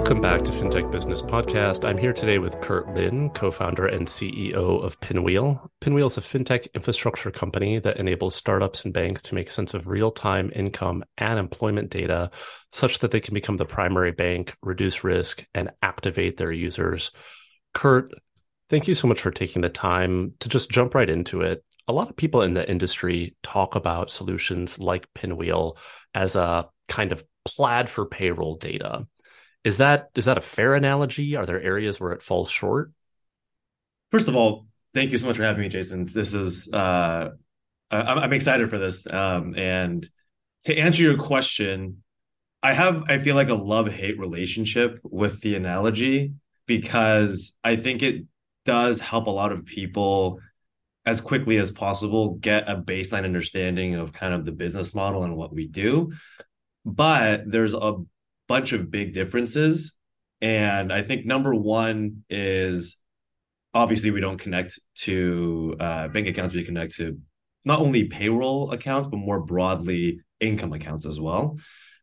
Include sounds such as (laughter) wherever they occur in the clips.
Welcome back to FinTech Business Podcast. I'm here today with Kurt Lin, co founder and CEO of Pinwheel. Pinwheel is a fintech infrastructure company that enables startups and banks to make sense of real time income and employment data such that they can become the primary bank, reduce risk, and activate their users. Kurt, thank you so much for taking the time to just jump right into it. A lot of people in the industry talk about solutions like Pinwheel as a kind of plaid for payroll data. Is that is that a fair analogy? Are there areas where it falls short? First of all, thank you so much for having me, Jason. This is uh, I'm, I'm excited for this. Um, and to answer your question, I have I feel like a love hate relationship with the analogy because I think it does help a lot of people as quickly as possible get a baseline understanding of kind of the business model and what we do. But there's a bunch of big differences. And I think number one is obviously we don't connect to uh, bank accounts, we connect to not only payroll accounts, but more broadly income accounts as well.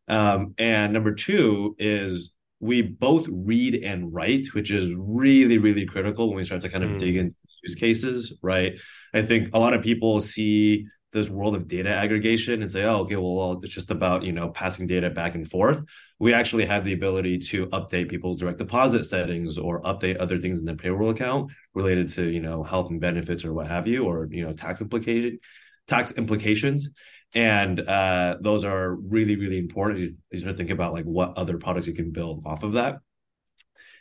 Um, and number two is we both read and write, which is really, really critical when we start to kind of mm. dig into use cases, right? I think a lot of people see this world of data aggregation and say, oh, okay, well, it's just about, you know, passing data back and forth. We actually have the ability to update people's direct deposit settings or update other things in their payroll account related to, you know, health and benefits or what have you, or, you know, tax implication, tax implications. And uh, those are really, really important. You, you think about like what other products you can build off of that.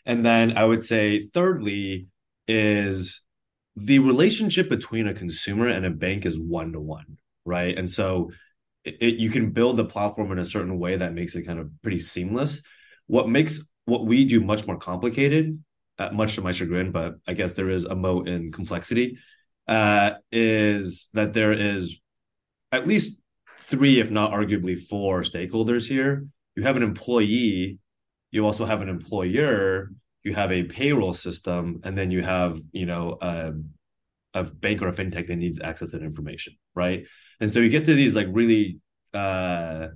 And then I would say, thirdly, is the relationship between a consumer and a bank is one to one, right? And so it, it, you can build the platform in a certain way that makes it kind of pretty seamless. What makes what we do much more complicated, uh, much to my chagrin, but I guess there is a moat in complexity, uh, is that there is at least three, if not arguably four stakeholders here. You have an employee, you also have an employer, you have a payroll system, and then you have, you know, a, a bank or a fintech that needs access to that information, right? And so you get to these like really uh,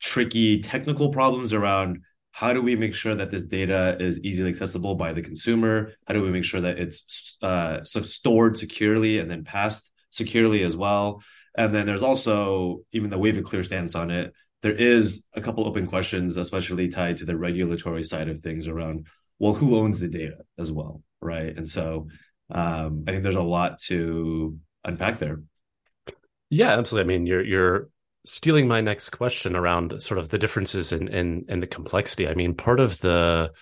tricky technical problems around how do we make sure that this data is easily accessible by the consumer? How do we make sure that it's uh, so stored securely and then passed securely as well? And then there's also, even though we have a clear stance on it, there is a couple open questions, especially tied to the regulatory side of things around well, who owns the data as well, right? And so um, I think there's a lot to unpack there. Yeah, absolutely. I mean, you're you're stealing my next question around sort of the differences in in, in the complexity. I mean, part of the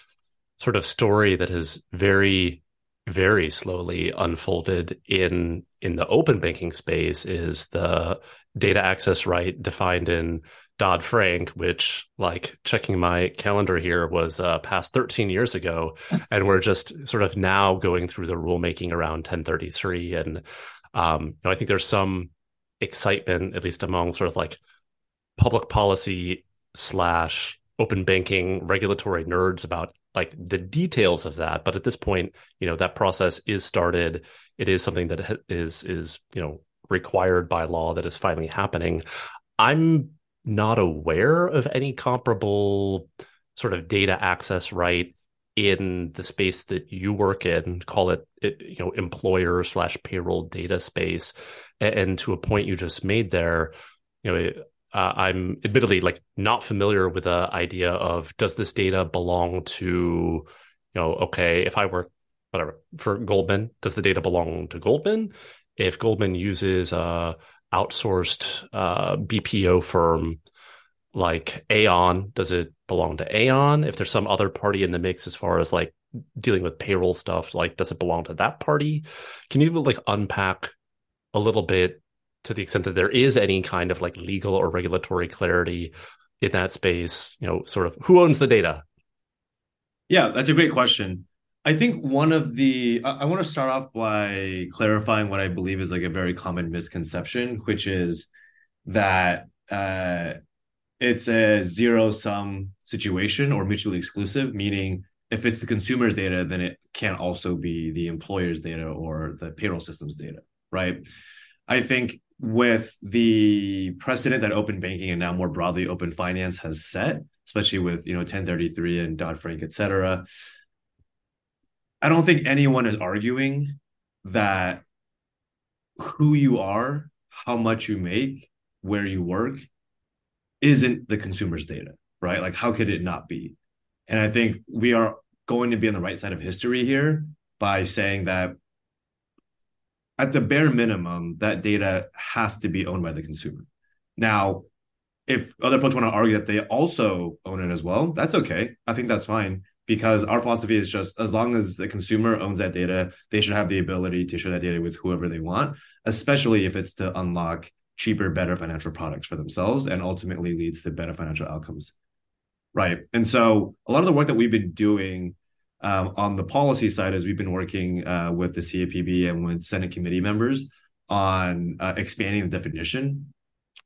sort of story that has very very slowly unfolded in in the open banking space is the data access right defined in Dodd Frank, which, like, checking my calendar here, was uh, passed 13 years ago, and we're just sort of now going through the rulemaking around 1033. And um, you know, I think there's some excitement, at least among sort of like public policy slash open banking regulatory nerds about like the details of that. But at this point, you know, that process is started. It is something that is is you know required by law that is finally happening. I'm not aware of any comparable sort of data access right in the space that you work in call it, you know employer slash payroll data space. And, to a point you just made there you know uh, i'm admittedly like not familiar with the idea of does this data belong to you know okay if i work whatever for goldman does the data belong to goldman? If goldman uses uh outsourced uh, BPO firm like Aon, does it belong to Aon? If there's some other party in the mix as far as like dealing with payroll stuff, like does it belong to that party? Can you like unpack a little bit to the extent that there is any kind of like legal or regulatory clarity in that space? You know, sort of who owns the data? Yeah, that's a great question. I think one of the I, I want to start off by clarifying what I believe is like a very common misconception, which is that uh, it's a zero sum situation or mutually exclusive, meaning if it's the consumer's data, then it can't also be the employer's data or the payroll system's data, right? I think with the precedent that open banking and now more broadly open finance has set, especially with you know 1033 and Dodd Frank, et cetera, I don't think anyone is arguing that who you are, how much you make, where you work, isn't the consumer's data, right? Like, how could it not be? And I think we are going to be on the right side of history here by saying that at the bare minimum, that data has to be owned by the consumer. Now, if other folks want to argue that they also own it as well, that's okay. I think that's fine because our philosophy is just as long as the consumer owns that data, they should have the ability to share that data with whoever they want, especially if it's to unlock cheaper, better financial products for themselves and ultimately leads to better financial outcomes. Right. And so a lot of the work that we've been doing um, on the policy side is we've been working uh, with the CFPB and with Senate committee members on uh, expanding the definition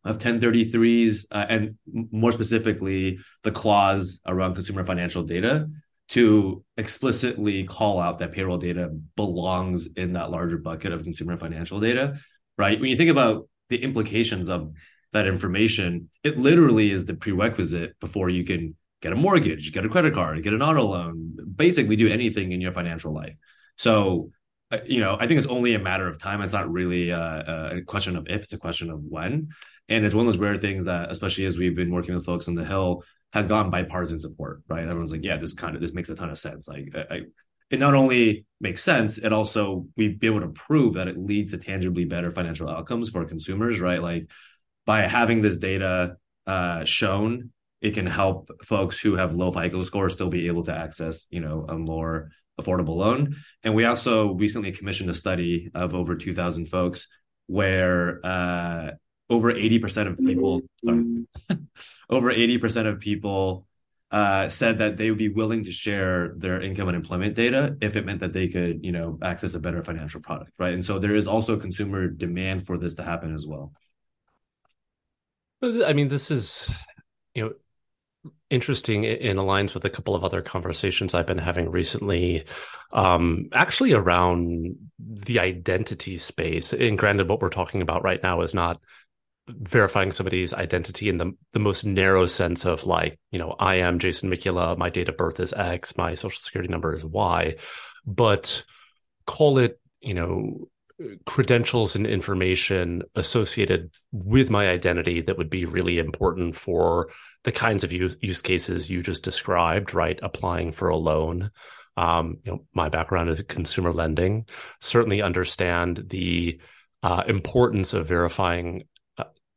of 1033s uh, and more specifically the clause around consumer financial data to explicitly call out that payroll data belongs in that larger bucket of consumer financial data right? When you think about the implications of that information it literally is the prerequisite before you can get a mortgage get a credit card get an auto loan basically do anything in your financial life. So uh, you know i think it's only a matter of time. It's not really a, a question of if it's a question of when. And it's one of those rare things that especially as we've been working with folks on the hill has gotten bipartisan support, right? Everyone's like, yeah, this kind of this makes a ton of sense. Like, I, I, it not only makes sense, it also we've been able to prove that it leads to tangibly better financial outcomes for consumers, right? Like by having this data uh, shown, it can help folks who have low FICO scores still be able to access, you know, a more affordable loan. And we also recently commissioned a study of over 2,000 folks where uh, over 80% of people sorry, (laughs) over 80% of people uh, said that they would be willing to share their income and employment data if it meant that they could you know access a better financial product right? And so there is also consumer demand for this to happen as well. I mean this is you know interesting in aligns with a couple of other conversations I've been having recently, um, actually around the identity space. And granted, what we're talking about right now is not verifying somebody's identity in the the most narrow sense of like, you know, I am Jason Mikula, my date of birth is X, my social security number is Y, but call it, you know, credentials and information associated with my identity that would be really important for the kinds of use, use cases you just described, right? Applying for a loan. Um, you know, my background is consumer lending. Certainly understand the uh, importance of verifying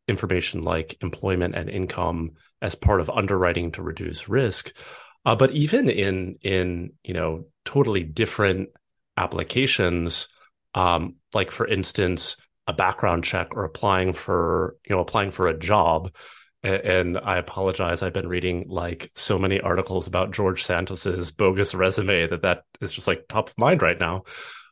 information like employment and income as part of underwriting to reduce risk. Uh, but even in in you know totally different applications, um, like for instance, a background check or applying for you know applying for a job. And, I apologize. I've been reading like so many articles about George Santos's bogus resume that that is just like top of mind right now.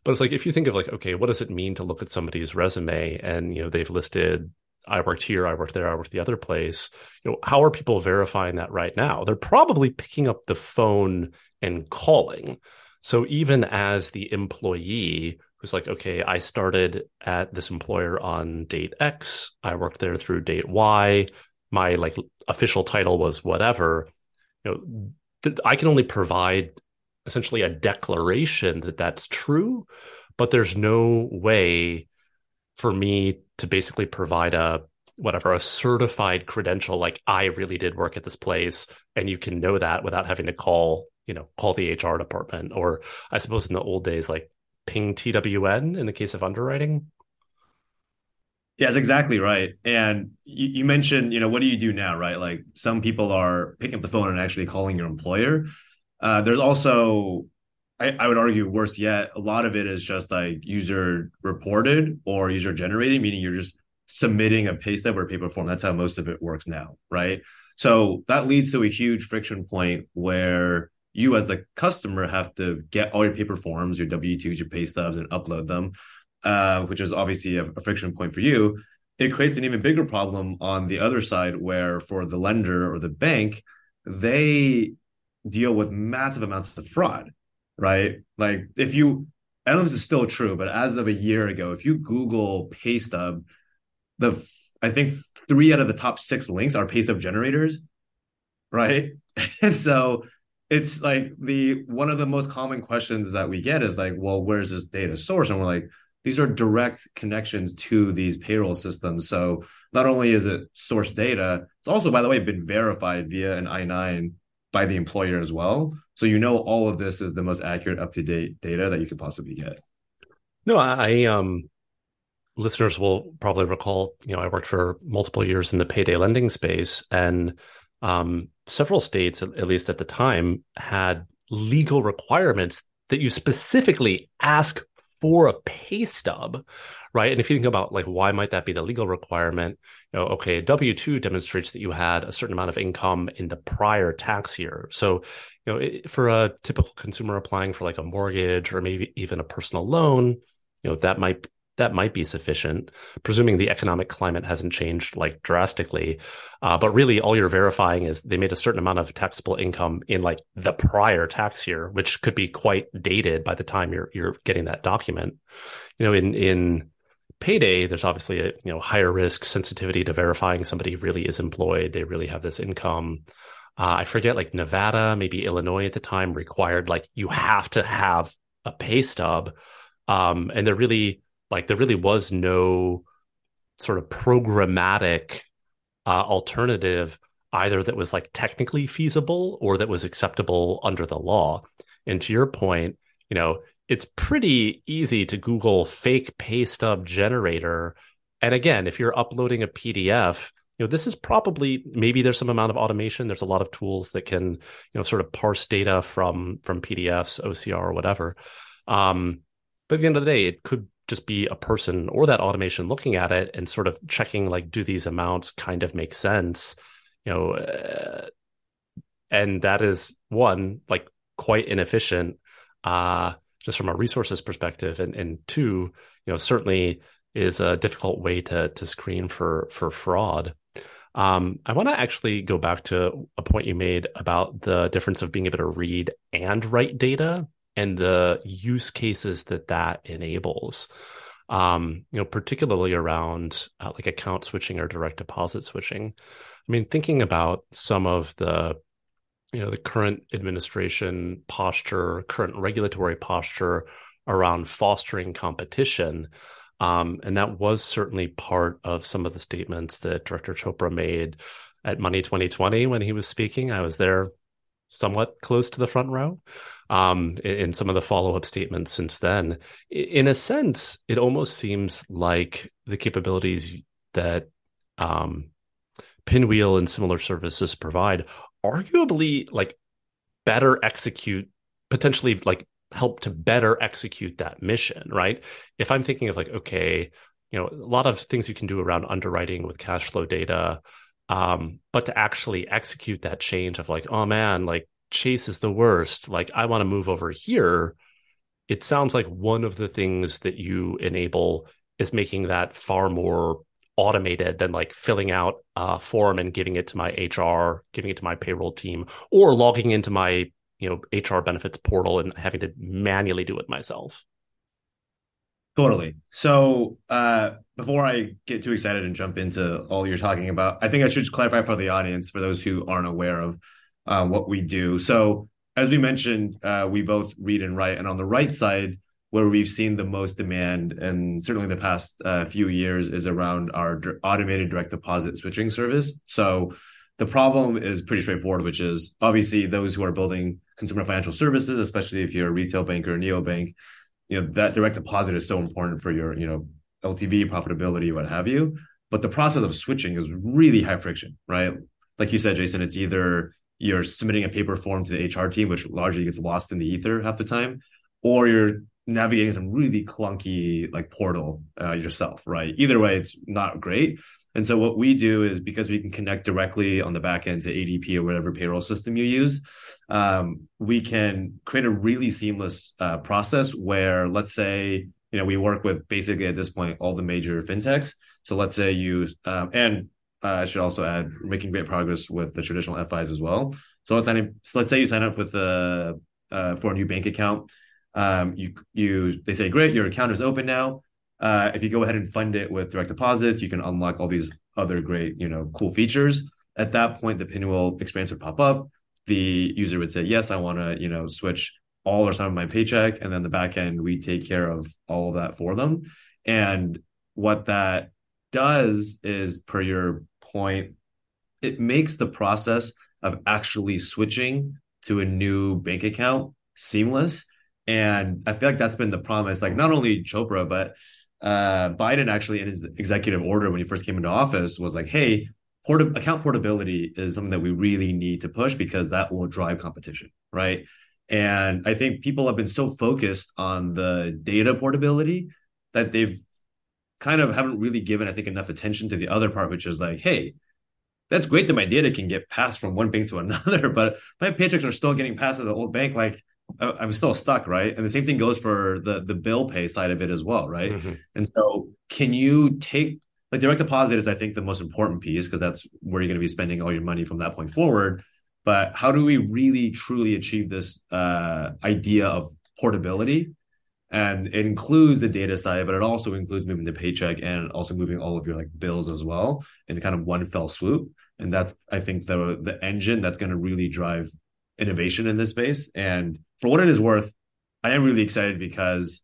But it's like if you think of like, okay, what does it mean to look at somebody's resume and you know they've listed I worked here, I worked there, I worked the other place. You know, how are people verifying that right now? They're probably picking up the phone and calling. So even as the employee who's like, okay, I started at this employer on date X, I worked there through date Y, my like official title was whatever, you know, I can only provide essentially a declaration that that's true, but there's no way for me to basically provide a whatever a certified credential like i really did work at this place and you can know that without having to call you know call the hr department. Or i suppose in the old days like ping twn in the case of underwriting. Yeah that's exactly right. And you, you mentioned you know what do you do now right? Like some people are picking up the phone and actually calling your employer. Uh, there's also I, I would argue worse yet, a lot of it is just like user reported or user generated, meaning you're just submitting a pay stub or paper form. That's how most of it works now, right? So that leads to a huge friction point where you as the customer have to get all your paper forms, your W-2s, your pay stubs and upload them, uh, which is obviously a, a friction point for you. It creates an even bigger problem on the other side where for the lender or the bank, they deal with massive amounts of fraud right? Like if you, I don't know if this is still true, but as of a year ago, if you Google pay stub, the I think three out of the top six links are pay stub generators, right? (laughs) And so it's like the one of the most common questions that we get is like, well, where's this data source? And we're like, these are direct connections to these payroll systems. So not only is it source data, it's also, by the way, been verified via an I 9 by the employer as well. So you know all of this is the most accurate, up to date data that you could possibly get. No, I um listeners will probably recall, you know, I worked for multiple years in the payday lending space and um several states, at least at the time, had legal requirements that you specifically ask for a pay stub, right? And if you think about like why might that be the legal requirement? You know, okay, W two demonstrates that you had a certain amount of income in the prior tax year. So, you know, for a typical consumer applying for like a mortgage or maybe even a personal loan, you know, that might that might be sufficient, presuming the economic climate hasn't changed like drastically. Uh, but really, all you're verifying is they made a certain amount of taxable income in like the prior tax year, which could be quite dated by the time you're you're getting that document. You know, in in payday, there's obviously a you know higher risk sensitivity to verifying somebody really is employed, they really have this income. Uh, I forget, like Nevada, maybe Illinois at the time required like you have to have a pay stub, um, and they're really like there really was no sort of programmatic uh, alternative either that was like technically feasible or that was acceptable under the law. And to your point, you know, it's pretty easy to Google fake pay stub generator. And again, if you're uploading a PDF, you know, this is probably maybe there's some amount of automation. There's a lot of tools that can, you know, sort of parse data from from PDFs, OCR, or whatever. Um, but at the end of the day, it could just be a person or that automation looking at it and sort of checking like do these amounts kind of make sense you know uh, and that is one like quite inefficient uh just from a resources perspective. And and two you know certainly is a difficult way to to screen for for fraud. Um, I want to actually go back to a point you made about the difference of being able to read and write data and the use cases that that enables. Um, you know, particularly around uh, like account switching or direct deposit switching. I mean, thinking about some of the you know the current administration posture, current regulatory posture around fostering competition. Um, and that was certainly part of some of the statements that Director Chopra made at Money 2020 when he was speaking. I was there somewhat close to the front row um, in, some of the follow up statements since then. In a sense, it almost seems like the capabilities that um, Pinwheel and similar services provide arguably like better execute, potentially like help to better execute that mission, right? If I'm thinking of like, okay, you know, a lot of things you can do around underwriting with cash flow data. Um, but to actually execute that change of like, oh man, like Chase is the worst. Like, I want to move over here. It sounds like one of the things that you enable is making that far more automated than like filling out a form and giving it to my HR, giving it to my payroll team, or logging into my you know HR benefits portal and having to manually do it myself. Totally. So uh, before I get too excited and jump into all you're talking about, I think I should just clarify for the audience, for those who aren't aware of uh, what we do. So as we mentioned, uh, we both read and write, and on the right side, where we've seen the most demand, and certainly the past uh, few years, is around our automated direct deposit switching service. So the problem is pretty straightforward, which is obviously those who are building consumer financial services, especially if you're a retail bank or a neobank, you know that direct deposit is so important for your you know LTV profitability, what have you. But the process of switching is really high friction, right? Like you said, Jason, it's either you're submitting a paper form to the HR team, which largely gets lost in the ether half the time, or you're navigating some really clunky like portal uh, yourself, right? Either way, it's not great. And so what we do is because we can connect directly on the back end to ADP or whatever payroll system you use, um, we can create a really seamless uh, process where, let's say, you know, we work with basically at this point all the major fintechs. So let's say you um, and uh, I should also add we're making great progress with the traditional FIs as well. So let's so let's say you sign up with the uh, for a new bank account. Um, you you they say great, your account is open now. uh, if you go ahead and fund it with direct deposits, you can unlock all these other great, you know, cool features. At that point, the pinwheel experience would pop up. The user would say, "Yes, I want to, you know, switch all or some of my paycheck," and then the back end we take care of all of that for them. And what that does is, per your point, it makes the process of actually switching to a new bank account seamless. And I feel like that's been the promise. Like not only Chopra, but uh, Biden actually in his executive order when he first came into office was like, hey, port- account portability is something that we really need to push because that will drive competition, right? And I think people have been so focused on the data portability that they've kind of haven't really given, I think, enough attention to the other part, which is like, hey, that's great that my data can get passed from one bank to (laughs) another, but my paychecks are still getting passed to the old bank. Like I'm still stuck, right? And the same thing goes for the the bill pay side of it as well, right? Mm-hmm. And so, can you take like direct deposit is I think the most important piece because that's where you're going to be spending all your money from that point forward. But how do we really truly achieve this uh, idea of portability? And it includes the data side, but it also includes moving the paycheck and also moving all of your like bills as well in kind of one fell swoop. And that's I think the the engine that's going to really drive innovation in this space. And for what it is worth, I am really excited because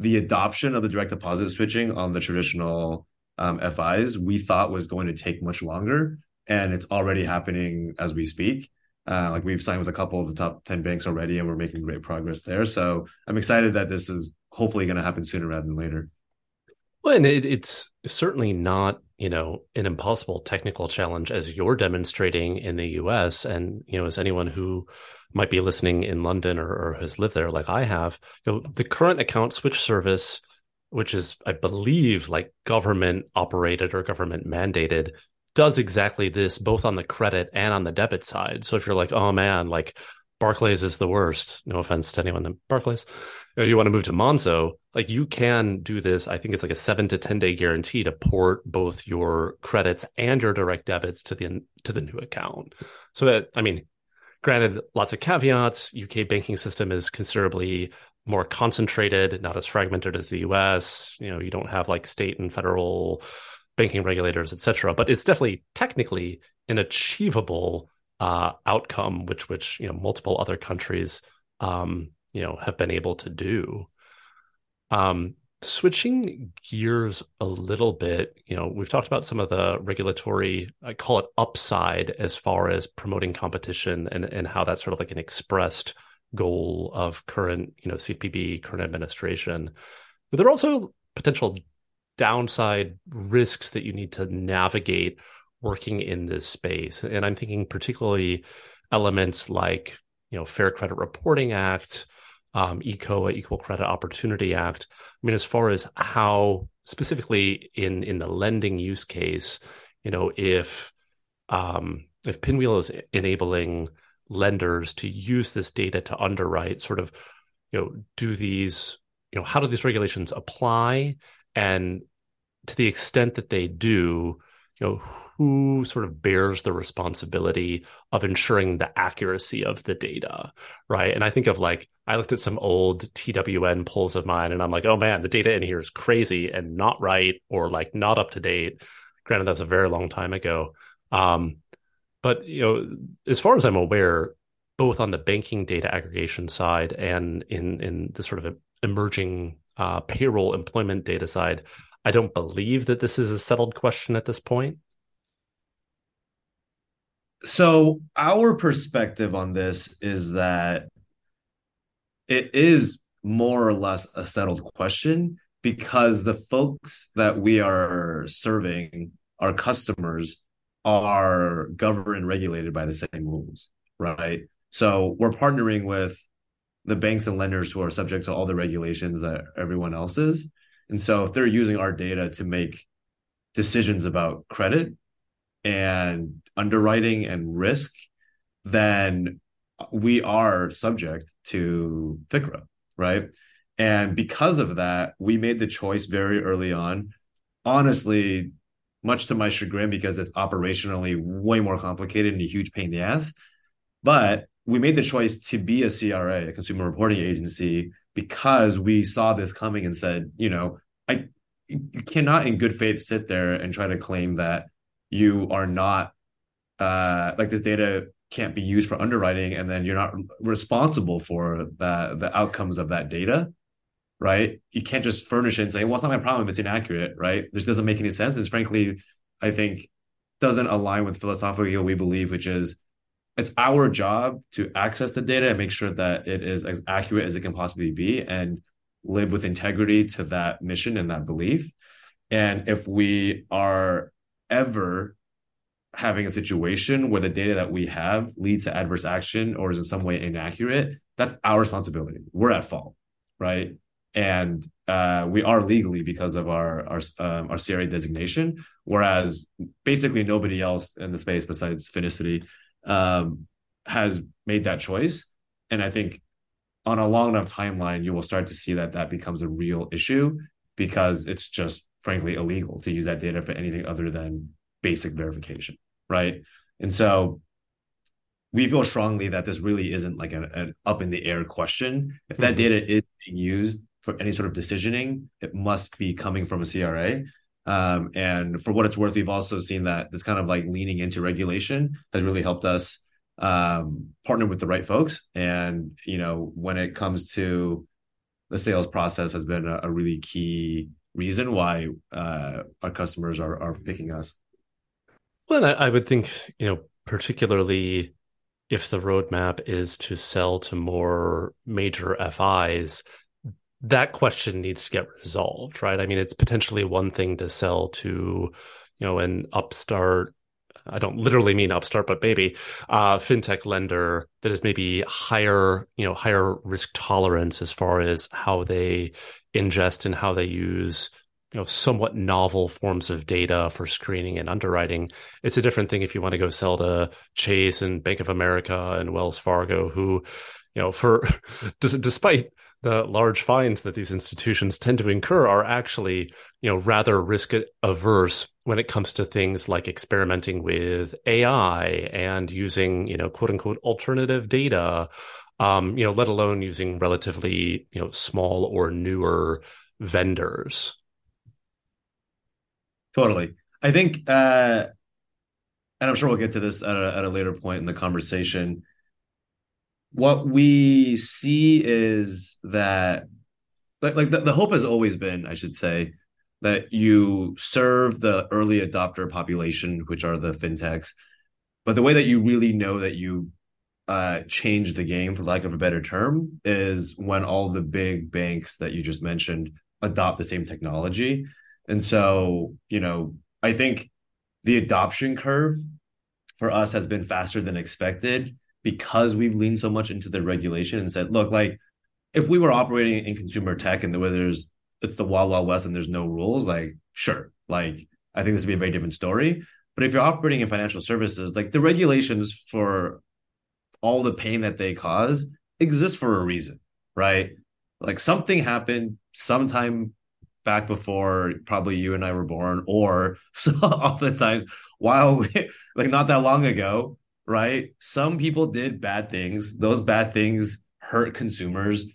the adoption of the direct deposit switching on the traditional um, FIs we thought was going to take much longer, and it's already happening as we speak. Uh, like we've signed with a couple of the top 10 banks already and we're making great progress there. So i'm excited that this is hopefully going to happen sooner rather than later. Well and it, it's certainly not you know an impossible technical challenge as you're demonstrating in the us and you know as anyone who might be listening in london or, or has lived there like i have you know the current account switch service which is i believe like government operated or government mandated does exactly this both on the credit and on the debit side so if you're like oh man like Barclays is the worst. No offense to anyone in Barclays. You want to move to Monzo, like you can do this. I think it's like a seven to ten day guarantee to port both your credits and your direct debits to the to the new account. So that I mean, granted, lots of caveats. UK banking system is considerably more concentrated, not as fragmented as the US. You know, you don't have like state and federal banking regulators, etc. But it's definitely technically an achievable uh, outcome, which which you know multiple other countries um, you know have been able to do. Um, switching gears a little bit, you know, we've talked about some of the regulatory, I call it upside as far as promoting competition and and how that's sort of like an expressed goal of current, you know, CFPB, current administration. But there are also potential downside risks that you need to navigate working in this space. And I'm thinking particularly elements like, you know, Fair Credit Reporting Act, um, ECOA, Equal Credit Opportunity Act. I mean, as far as how specifically in in the lending use case, you know, if um, if Pinwheel is enabling lenders to use this data to underwrite, sort of, you know, do these, you know, how do these regulations apply, and to the extent that they do, you know, who sort of bears the responsibility of ensuring the accuracy of the data, right? And I think of like, I looked at some old TWN polls of mine and I'm like, oh man, the data in here is crazy and not right or like not up to date. Granted, that's a very long time ago. Um, but, you know, as far as I'm aware, both on the banking data aggregation side and in, in the sort of emerging uh, payroll employment data side, I don't believe that this is a settled question at this point. So our perspective on this is that it is more or less a settled question because the folks that we are serving, our customers, are governed and regulated by the same rules, right? So we're partnering with the banks and lenders who are subject to all the regulations that everyone else is. And so if they're using our data to make decisions about credit and underwriting and risk, then we are subject to FCRA, right? And because of that, we made the choice very early on. Honestly, much to my chagrin, because it's operationally way more complicated and a huge pain in the ass. But we made the choice to be a CRA, a consumer reporting agency, because we saw this coming and said, you know, I you cannot in good faith sit there and try to claim that you are not uh like this data can't be used for underwriting and then you're not responsible for the the outcomes of that data right you can't just furnish it and say well it's not my problem if it's inaccurate right this doesn't make any sense and frankly i think doesn't align with philosophically what we believe which is it's our job to access the data and make sure that it is as accurate as it can possibly be and live with integrity to that mission and that belief and if we are ever having a situation where the data that we have leads to adverse action or is in some way inaccurate, that's our responsibility. We're at fault, right? And uh, we are legally because of our our um, our CRA designation, whereas basically nobody else in the space besides Finicity um, has made that choice. And I think on a long enough timeline, you will start to see that that becomes a real issue because it's just frankly illegal to use that data for anything other than basic verification, right? And so we feel strongly that this really isn't like an, an up in the air question. If that mm-hmm. data is being used for any sort of decisioning, it must be coming from a CRA. Um, and for what it's worth, we've also seen that this kind of like leaning into regulation has really helped us um, partner with the right folks. And you know, when it comes to the sales process, has been a, a really key reason why uh, our customers are are picking us. Well, I, I would think, you know, particularly if the roadmap is to sell to more major FIs, that question needs to get resolved, right? I mean, it's potentially one thing to sell to, you know, an upstart. I don't literally mean upstart, but maybe uh, fintech lender that is maybe higher, you know, higher risk tolerance as far as how they ingest and how they use you know somewhat novel forms of data for screening and underwriting it's a different thing if you want to go sell to chase and bank of america and wells fargo who you know for (laughs) despite the large fines that these institutions tend to incur are actually you know rather risk averse when it comes to things like experimenting with ai and using you know quote unquote alternative data um you know let alone using relatively you know small or newer vendors Totally. I think, uh, and I'm sure we'll get to this at a, at a later point in the conversation. What we see is that, like, like the, the hope has always been, I should say, that you serve the early adopter population, which are the fintechs. But the way that you really know that you've uh, changed the game, for lack of a better term, is when all the big banks that you just mentioned adopt the same technology. And so, you know, I think the adoption curve for us has been faster than expected because we've leaned so much into the regulation and said, look, like if we were operating in consumer tech and where there's it's the wild wild west and there's no rules, like sure, like I think this would be a very different story. But if you're operating in financial services, like the regulations for all the pain that they cause exist for a reason, right? Like something happened sometime back before probably you and I were born, or so (laughs) oftentimes while we, like not that long ago, right? Some people did bad things. Those bad things hurt consumers.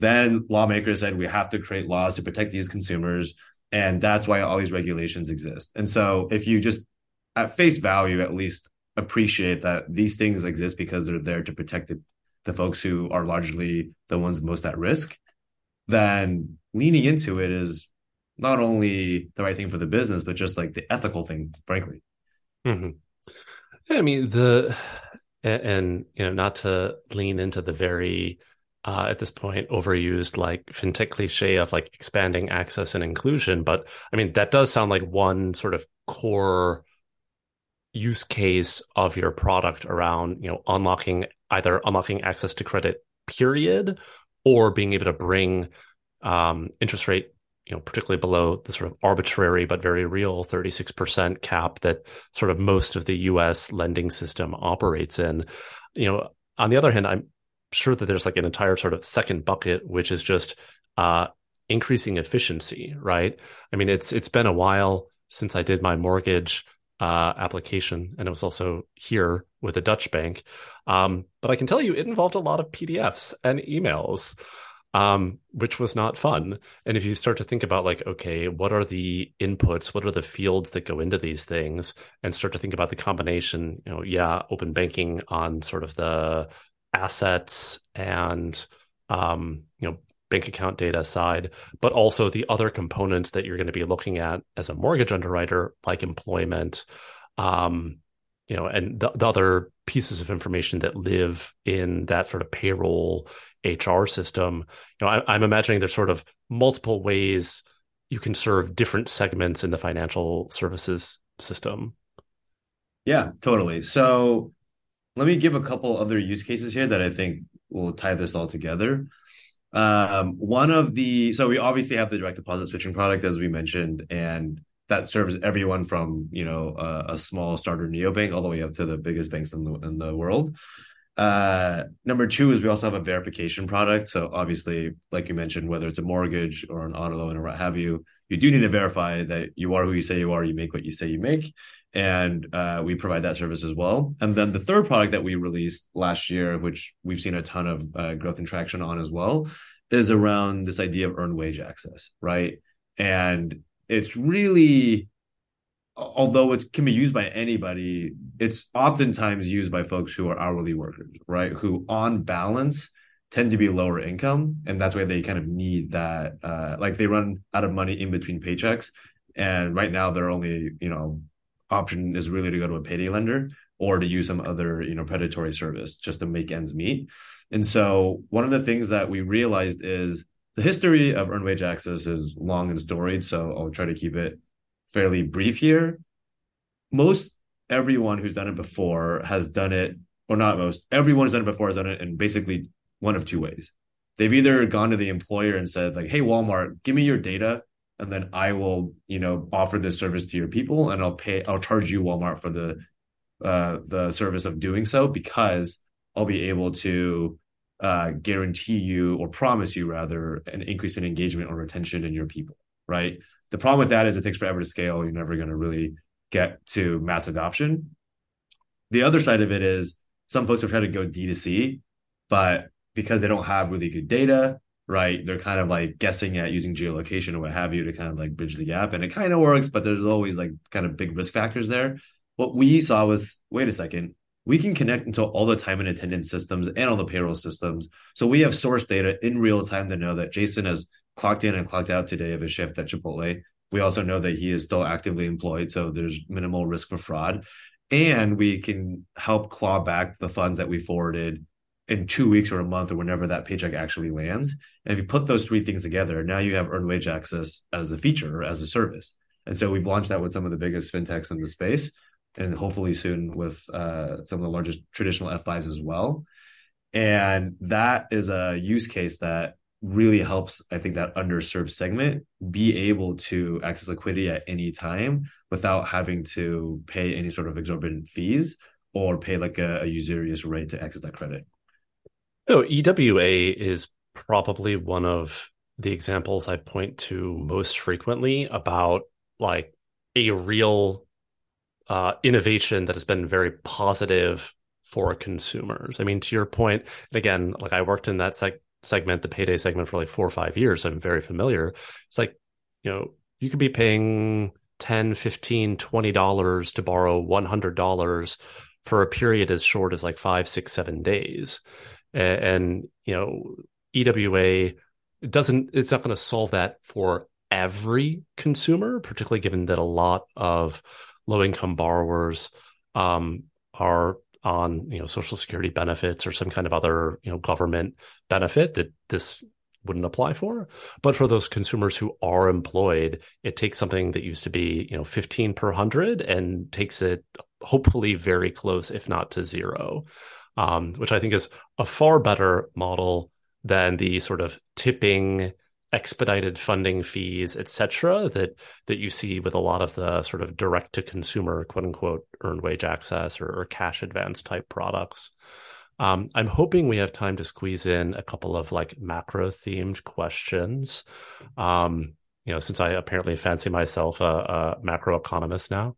Then lawmakers said we have to create laws to protect these consumers. And that's why all these regulations exist. And so if you just at face value, at least appreciate that these things exist because they're there to protect the, the folks who are largely the ones most at risk, then leaning into it is not only the right thing for the business, but just like the ethical thing, frankly. Mm-hmm. I mean the and, and, you know not to lean into the very uh, at this point overused like fintech cliche of like expanding access and inclusion, but I mean that does sound like one sort of core use case of your product around you know unlocking either unlocking access to credit period or being able to bring um, interest rate you know, particularly below the sort of arbitrary but very real 36% cap that sort of most of the US lending system operates in. You know, on the other hand, I'm sure that there's like an entire sort of second bucket, which is just uh, increasing efficiency, right? I mean, it's it's been a while since I did my mortgage uh, application, and it was also here with a Dutch bank. Um, but I can tell you, it involved a lot of PDFs and emails. Um, which was not fun. And if you start to think about like, okay, what are the inputs? What are the fields that go into these things? And start to think about the combination, you know, yeah, open banking on sort of the assets and um, you know, bank account data side, but also the other components that you're going to be looking at as a mortgage underwriter, like employment, um, you know, and the, the other pieces of information that live in that sort of payroll HR system. You know, I, I'm imagining there's sort of multiple ways you can serve different segments in the financial services system. Yeah, totally. So let me give a couple other use cases here that I think will tie this all together. Um, one of the so we obviously have the direct deposit switching product as we mentioned, and that serves everyone from you know a, a small starter neobank all the way up to the biggest banks in the in the world. Uh, number two is we also have a verification product. So obviously, like you mentioned, whether it's a mortgage or an auto loan or what have you, you do need to verify that you are who you say you are. You make what you say you make, and uh, we provide that service as well. And then the third product that we released last year, which we've seen a ton of uh, growth and traction on as well, is around this idea of earned wage access, right? And it's really although it can be used by anybody, it's oftentimes used by folks who are hourly workers, right? Who, on balance, tend to be lower income, and that's why they kind of need that. Uh, like they run out of money in between paychecks, and right now their only, you know, option is really to go to a payday lender or to use some other, you know, predatory service just to make ends meet. And so, one of the things that we realized is the history of earned wage access is long and storied. So I'll try to keep it fairly brief here. Most everyone who's done it before has done it, or not most, everyone who's done it before has done it in basically one of two ways. They've either gone to the employer and said, like, hey, Walmart, give me your data, and then I will, you know, offer this service to your people, and I'll pay, I'll charge you Walmart for the uh, the service of doing so because I'll be able to uh, guarantee you or promise you rather an increase in engagement or retention in your people, right? The problem with that is it takes forever to scale. You're never going to really get to mass adoption. The other side of it is some folks have tried to go D2C, but because they don't have really good data, right? They're kind of like guessing at using geolocation or what have you to kind of like bridge the gap. And it kind of works, but there's always like kind of big risk factors there. What we saw was wait a second, we can connect into all the time and attendance systems and all the payroll systems. So we have source data in real time to know that Jason has clocked in and clocked out today of his shift at Chipotle. We also know that he is still actively employed, so there's minimal risk for fraud. And we can help claw back the funds that we forwarded in two weeks or a month or whenever that paycheck actually lands. And if you put those three things together, now you have earned wage access as a feature, as a service. And so we've launched that with some of the biggest fintechs in the space, and hopefully soon with uh, some of the largest traditional FIs as well. And that is a use case that really helps i think that underserved segment be able to access liquidity at any time without having to pay any sort of exorbitant fees or pay like a, a usurious rate to access that credit no ewa is probably one of the examples i point to most frequently about like a real uh, innovation that has been very positive for consumers. I mean, to your point, and again, like I worked in that seg- segment, the payday segment, for like four or five years. So I'm very familiar. It's like, you know, you could be paying 10, 15, 20 dollars to borrow 100 dollars for a period as short as like five, six, seven days. And, and you know, EWA doesn't, it's not going to solve that for every consumer, particularly given that a lot of low income borrowers um, are on you know social security benefits or some kind of other you know government benefit that this wouldn't apply for. But for those consumers who are employed it takes something that used to be you know 15 per 100 and takes it hopefully very close if not to zero um, which i think is a far better model than the sort of tipping expedited funding fees, etc., that that you see with a lot of the sort of direct to consumer, quote unquote, earned wage access or, or cash advance type products. Um, I'm hoping we have time to squeeze in a couple of like macro themed questions. Um, you know, since I apparently fancy myself a, a macro economist now.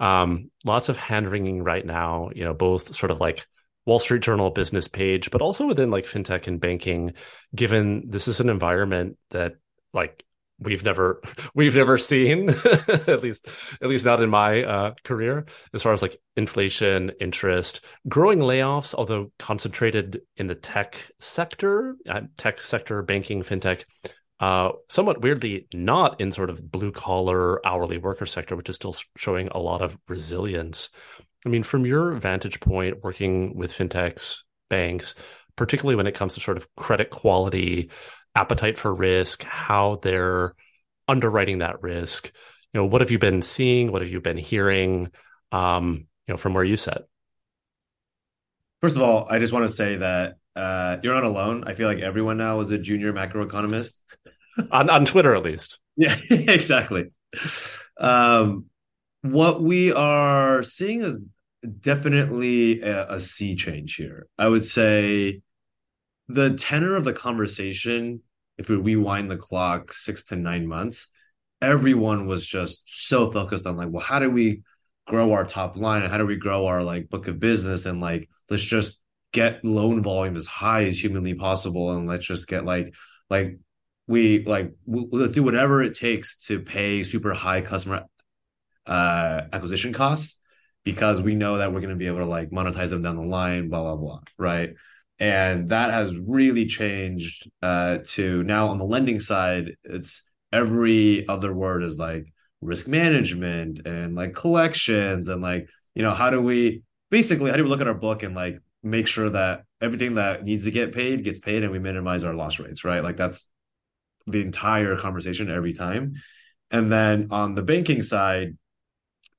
Um, lots of hand wringing right now, you know, both sort of like Wall Street Journal business page, but also within like fintech and banking, given this is an environment that like we've never (laughs) we've never seen (laughs) at least at least not in my uh, career as far as like inflation interest growing layoffs although concentrated in the tech sector uh, tech sector banking fintech uh, somewhat weirdly not in sort of blue collar hourly worker sector which is still showing a lot of resilience i mean from your vantage point working with fintechs banks particularly when it comes to sort of credit quality appetite for risk, how they're underwriting that risk. You know, what have you been seeing? What have you been hearing? Um, you know, from where you sit. First of all, I just want to say that uh, you're not alone. I feel like everyone now is a junior macroeconomist (laughs) on on Twitter, at least. Yeah, (laughs) exactly. Um, what we are seeing is definitely a, a sea change here. I would say the tenor of the conversation, if we rewind the clock six to nine months, everyone was just so focused on like, well, how do we grow our top line? And how do we grow our like book of business? And like let's just get loan volume as high as humanly possible. And let's just get like like we like we'll do whatever it takes to pay super high customer uh acquisition costs because we know that we're going to be able to like monetize them down the line blah blah blah right? And that has really changed uh, to now on the lending side it's every other word is like risk management and like collections and like you know how do we basically how do we look at our book and like make sure that everything that needs to get paid gets paid and we minimize our loss rates right? Like that's the entire conversation every time. And then on the banking side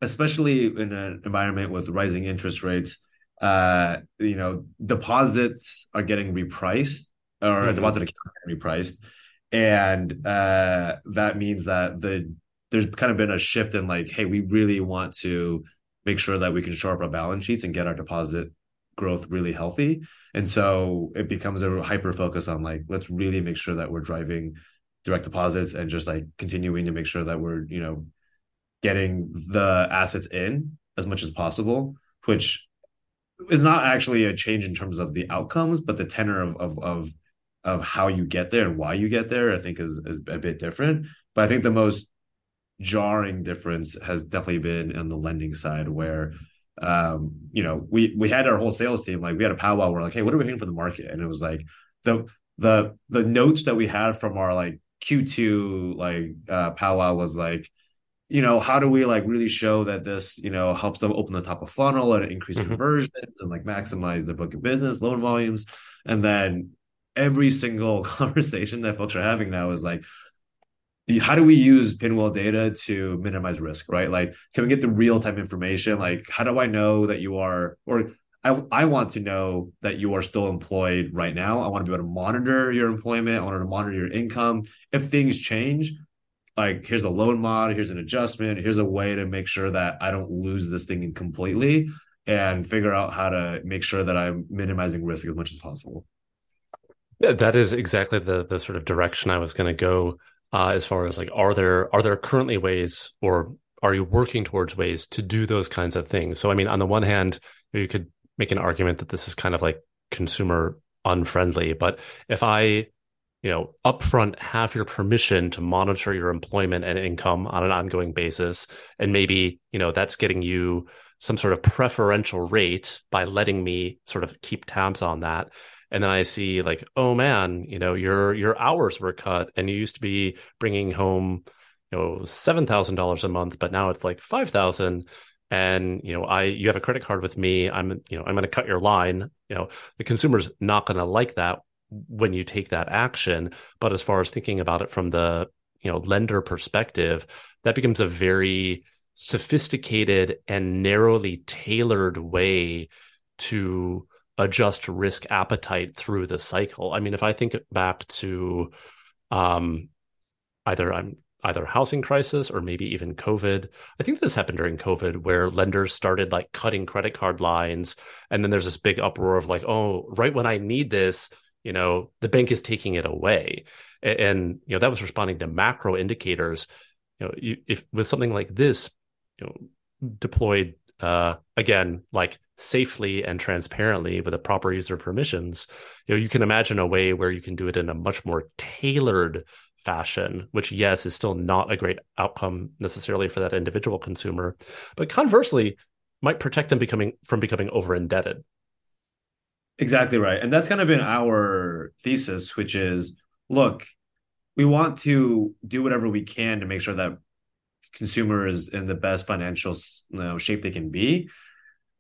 especially in an environment with rising interest rates uh, you know, deposits are getting repriced or mm-hmm. deposit accounts getting repriced. And uh, that means that the there's kind of been a shift in like, hey, we really want to make sure that we can shore up our balance sheets and get our deposit growth really healthy. And so it becomes a hyper focus on like, let's really make sure that we're driving direct deposits and just like continuing to make sure that we're, you know, getting the assets in as much as possible, which is not actually a change in terms of the outcomes, but the tenor of of of, of how you get there and why you get there, I think is, is a bit different. But I think the most jarring difference has definitely been on the lending side where um you know we we had our whole sales team like we had a powwow we're like hey what are we hearing from the market and it was like the the the notes that we had from our like q2 like uh powwow was like you know, how do we like really show that this, you know, helps them open the top of funnel and increase mm-hmm. conversions and like maximize their book of business, loan volumes. And then every single (laughs) conversation that folks are having now is like, how do we use pinwheel data to minimize risk, right? Like, can we get the real time information? Like, how do I know that you are, or I, I want to know that you are still employed right now. I want to be able to monitor your employment. I want to monitor your income. If things change, like here's a loan mod, here's an adjustment, here's a way to make sure that I don't lose this thing completely and figure out how to make sure that I'm minimizing risk as much as possible. Yeah, that is exactly the the sort of direction I was going to go uh, as far as like are there are there currently ways or are you working towards ways to do those kinds of things? So I mean on the one hand, you could make an argument that this is kind of like consumer unfriendly, but if I you know, upfront have your permission to monitor your employment and income on an ongoing basis. And maybe, you know, that's getting you some sort of preferential rate by letting me sort of keep tabs on that. And then I see like, oh man, you know, your your hours were cut and you used to be bringing home, you know, $7,000 a month, but now it's like 5,000 and you know i you have a credit card with me i'm you know i'm going to cut your line you know the consumer's not going to like that when you take that action. But as far as thinking about it from the you know lender perspective, that becomes a very sophisticated and narrowly tailored way to adjust risk appetite through the cycle. I mean, if I think back to um, either I'm either housing crisis or maybe even COVID. I think this happened during COVID where lenders started like cutting credit card lines. And then there's this big uproar of like, oh, right when I need this, you know the bank is taking it away and, and you know that was responding to macro indicators you know you, if with something like this you know deployed uh again like safely and transparently with a proper user permissions, you know, you can imagine a way where you can do it in a much more tailored fashion, which yes is still not a great outcome necessarily for that individual consumer, but conversely might protect them becoming from becoming over indebted. Exactly right. And that's kind of been our thesis, which is look, we want to do whatever we can to make sure that consumer is in the best financial you know, shape they can be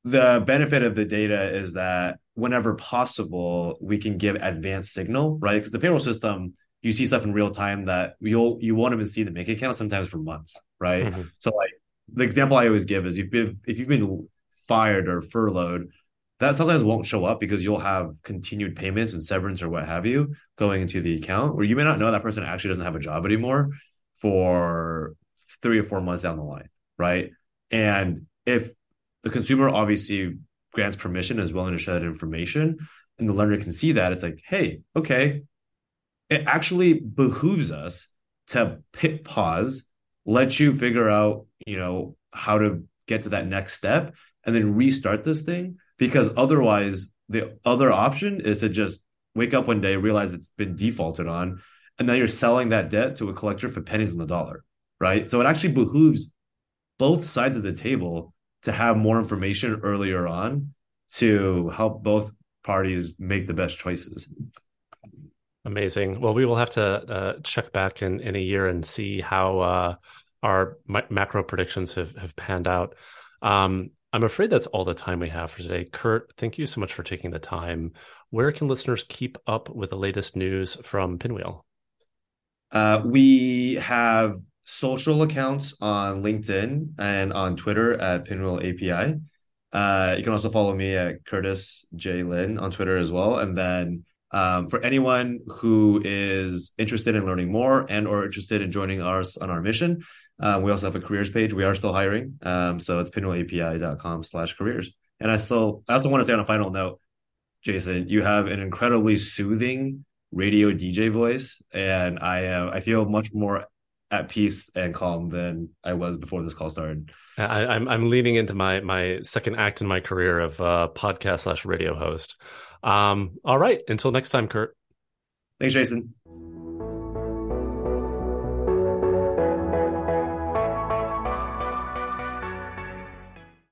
the benefit of the data is that whenever possible, we can give advanced signal, right? Because the payroll system, you see stuff in real time that you'll you won't even see the bank account sometimes for months, right? Mm-hmm. So like the example I always give is you've been if you've been fired or furloughed, that sometimes won't show up because you'll have continued payments and severance or what have you going into the account where you may not know that person actually doesn't have a job anymore for three or four months down the line, right? And if the consumer obviously grants permission is willing to share that information and the lender can see that it's like hey okay it actually behooves us to hit pause let you figure out you know how to get to that next step and then restart this thing because otherwise the other option is to just wake up one day realize it's been defaulted on and now you're selling that debt to a collector for pennies on the dollar right so it actually behooves both sides of the table to have more information earlier on to help both parties make the best choices. Amazing. Well, we will have to uh, check back in, in a year and see how uh, our ma- macro predictions have, have panned out. Um, I'm afraid that's all the time we have for today. Kurt, thank you so much for taking the time. Where can listeners keep up with the latest news from Pinwheel? Uh, we have social accounts on LinkedIn and on Twitter at Pinwheel API. Uh, you can also follow me at Curtis J Lin on Twitter as well. And then um, for anyone who is interested in learning more and or interested in joining us on our mission, uh, we also have a careers page. We are still hiring. Um, so it's pinwheelapi.com slash careers. And I still, I also want to say on a final note, Jason, you have an incredibly soothing radio DJ voice, and I uh, I feel much more at peace and calm than I was before this call started. I, am I'm, I'm leaning into my my second act in my career of uh, podcast slash radio host. Um, all right, until next time, Kurt. Thanks, Jason.